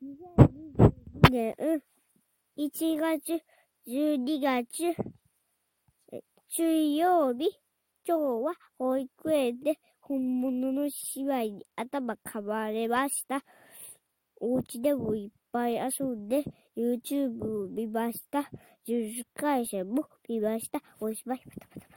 2022年1月12月水曜日今日は保育園で本物の芝居に頭かまれました。お家でもいっぱい遊んで YouTube を見ました。呪術回戦も見ました。おしまい。またまた